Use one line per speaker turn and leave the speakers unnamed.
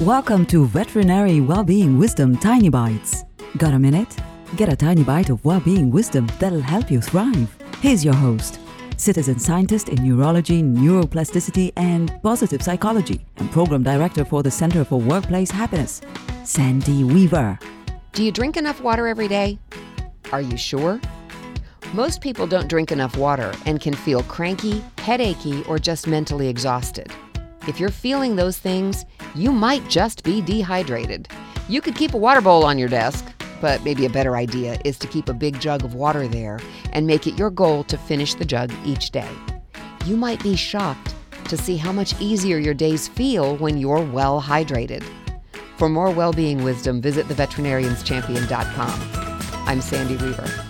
Welcome to Veterinary Wellbeing Wisdom Tiny Bites. Got a minute? Get a tiny bite of well-being wisdom that'll help you thrive. Here's your host, citizen scientist in neurology, neuroplasticity, and positive psychology, and program director for the Center for Workplace Happiness, Sandy Weaver.
Do you drink enough water every day? Are you sure? Most people don't drink enough water and can feel cranky, headachy, or just mentally exhausted. If you're feeling those things, you might just be dehydrated. You could keep a water bowl on your desk, but maybe a better idea is to keep a big jug of water there and make it your goal to finish the jug each day. You might be shocked to see how much easier your days feel when you're well hydrated. For more well-being wisdom, visit theveterinarianschampion.com. I'm Sandy Weaver.